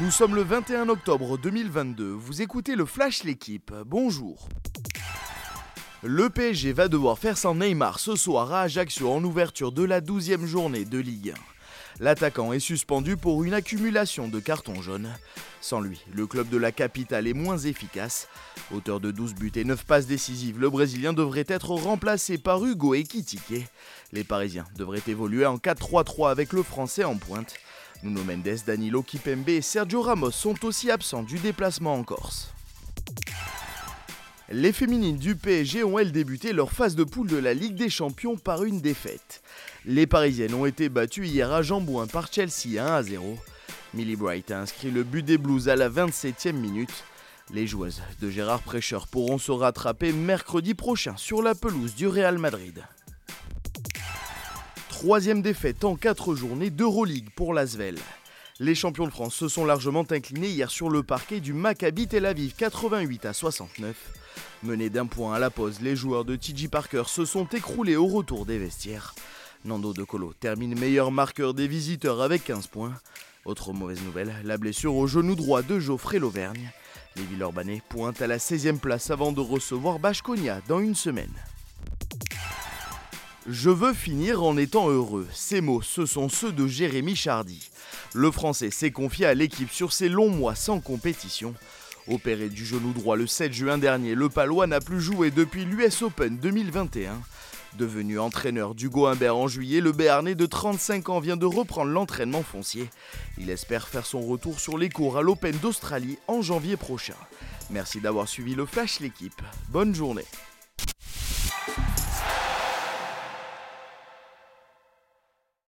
Nous sommes le 21 octobre 2022, vous écoutez le Flash L'équipe, bonjour. Le PSG va devoir faire sans Neymar ce soir à Ajaccio en ouverture de la 12e journée de Ligue 1. L'attaquant est suspendu pour une accumulation de cartons jaunes. Sans lui, le club de la capitale est moins efficace. Auteur de 12 buts et 9 passes décisives, le Brésilien devrait être remplacé par Hugo Ekitike. Les Parisiens devraient évoluer en 4-3-3 avec le Français en pointe. Nuno Mendes, Danilo Kipembe et Sergio Ramos sont aussi absents du déplacement en Corse. Les féminines du PSG ont elles débuté leur phase de poule de la Ligue des Champions par une défaite. Les Parisiennes ont été battues hier à Jambouin par Chelsea 1 à 0. Millie Bright a inscrit le but des Blues à la 27e minute. Les joueuses de Gérard Prêcheur pourront se rattraper mercredi prochain sur la pelouse du Real Madrid. Troisième défaite en 4 journées d'Euroleague pour l'Asvel. Les champions de France se sont largement inclinés hier sur le parquet du Maccabi Tel Aviv 88 à 69. Menés d'un point à la pause, les joueurs de TJ Parker se sont écroulés au retour des vestiaires. Nando De Colo termine meilleur marqueur des visiteurs avec 15 points. Autre mauvaise nouvelle, la blessure au genou droit de Geoffrey Lauvergne. Les Villeurbanais pointent à la 16e place avant de recevoir Bashkonia dans une semaine. Je veux finir en étant heureux. Ces mots, ce sont ceux de Jérémy Chardy. Le Français s'est confié à l'équipe sur ses longs mois sans compétition. Opéré du genou droit le 7 juin dernier, le Palois n'a plus joué depuis l'US Open 2021. Devenu entraîneur du Humbert en juillet, le Béarnais de 35 ans vient de reprendre l'entraînement foncier. Il espère faire son retour sur les cours à l'Open d'Australie en janvier prochain. Merci d'avoir suivi le Flash l'équipe. Bonne journée.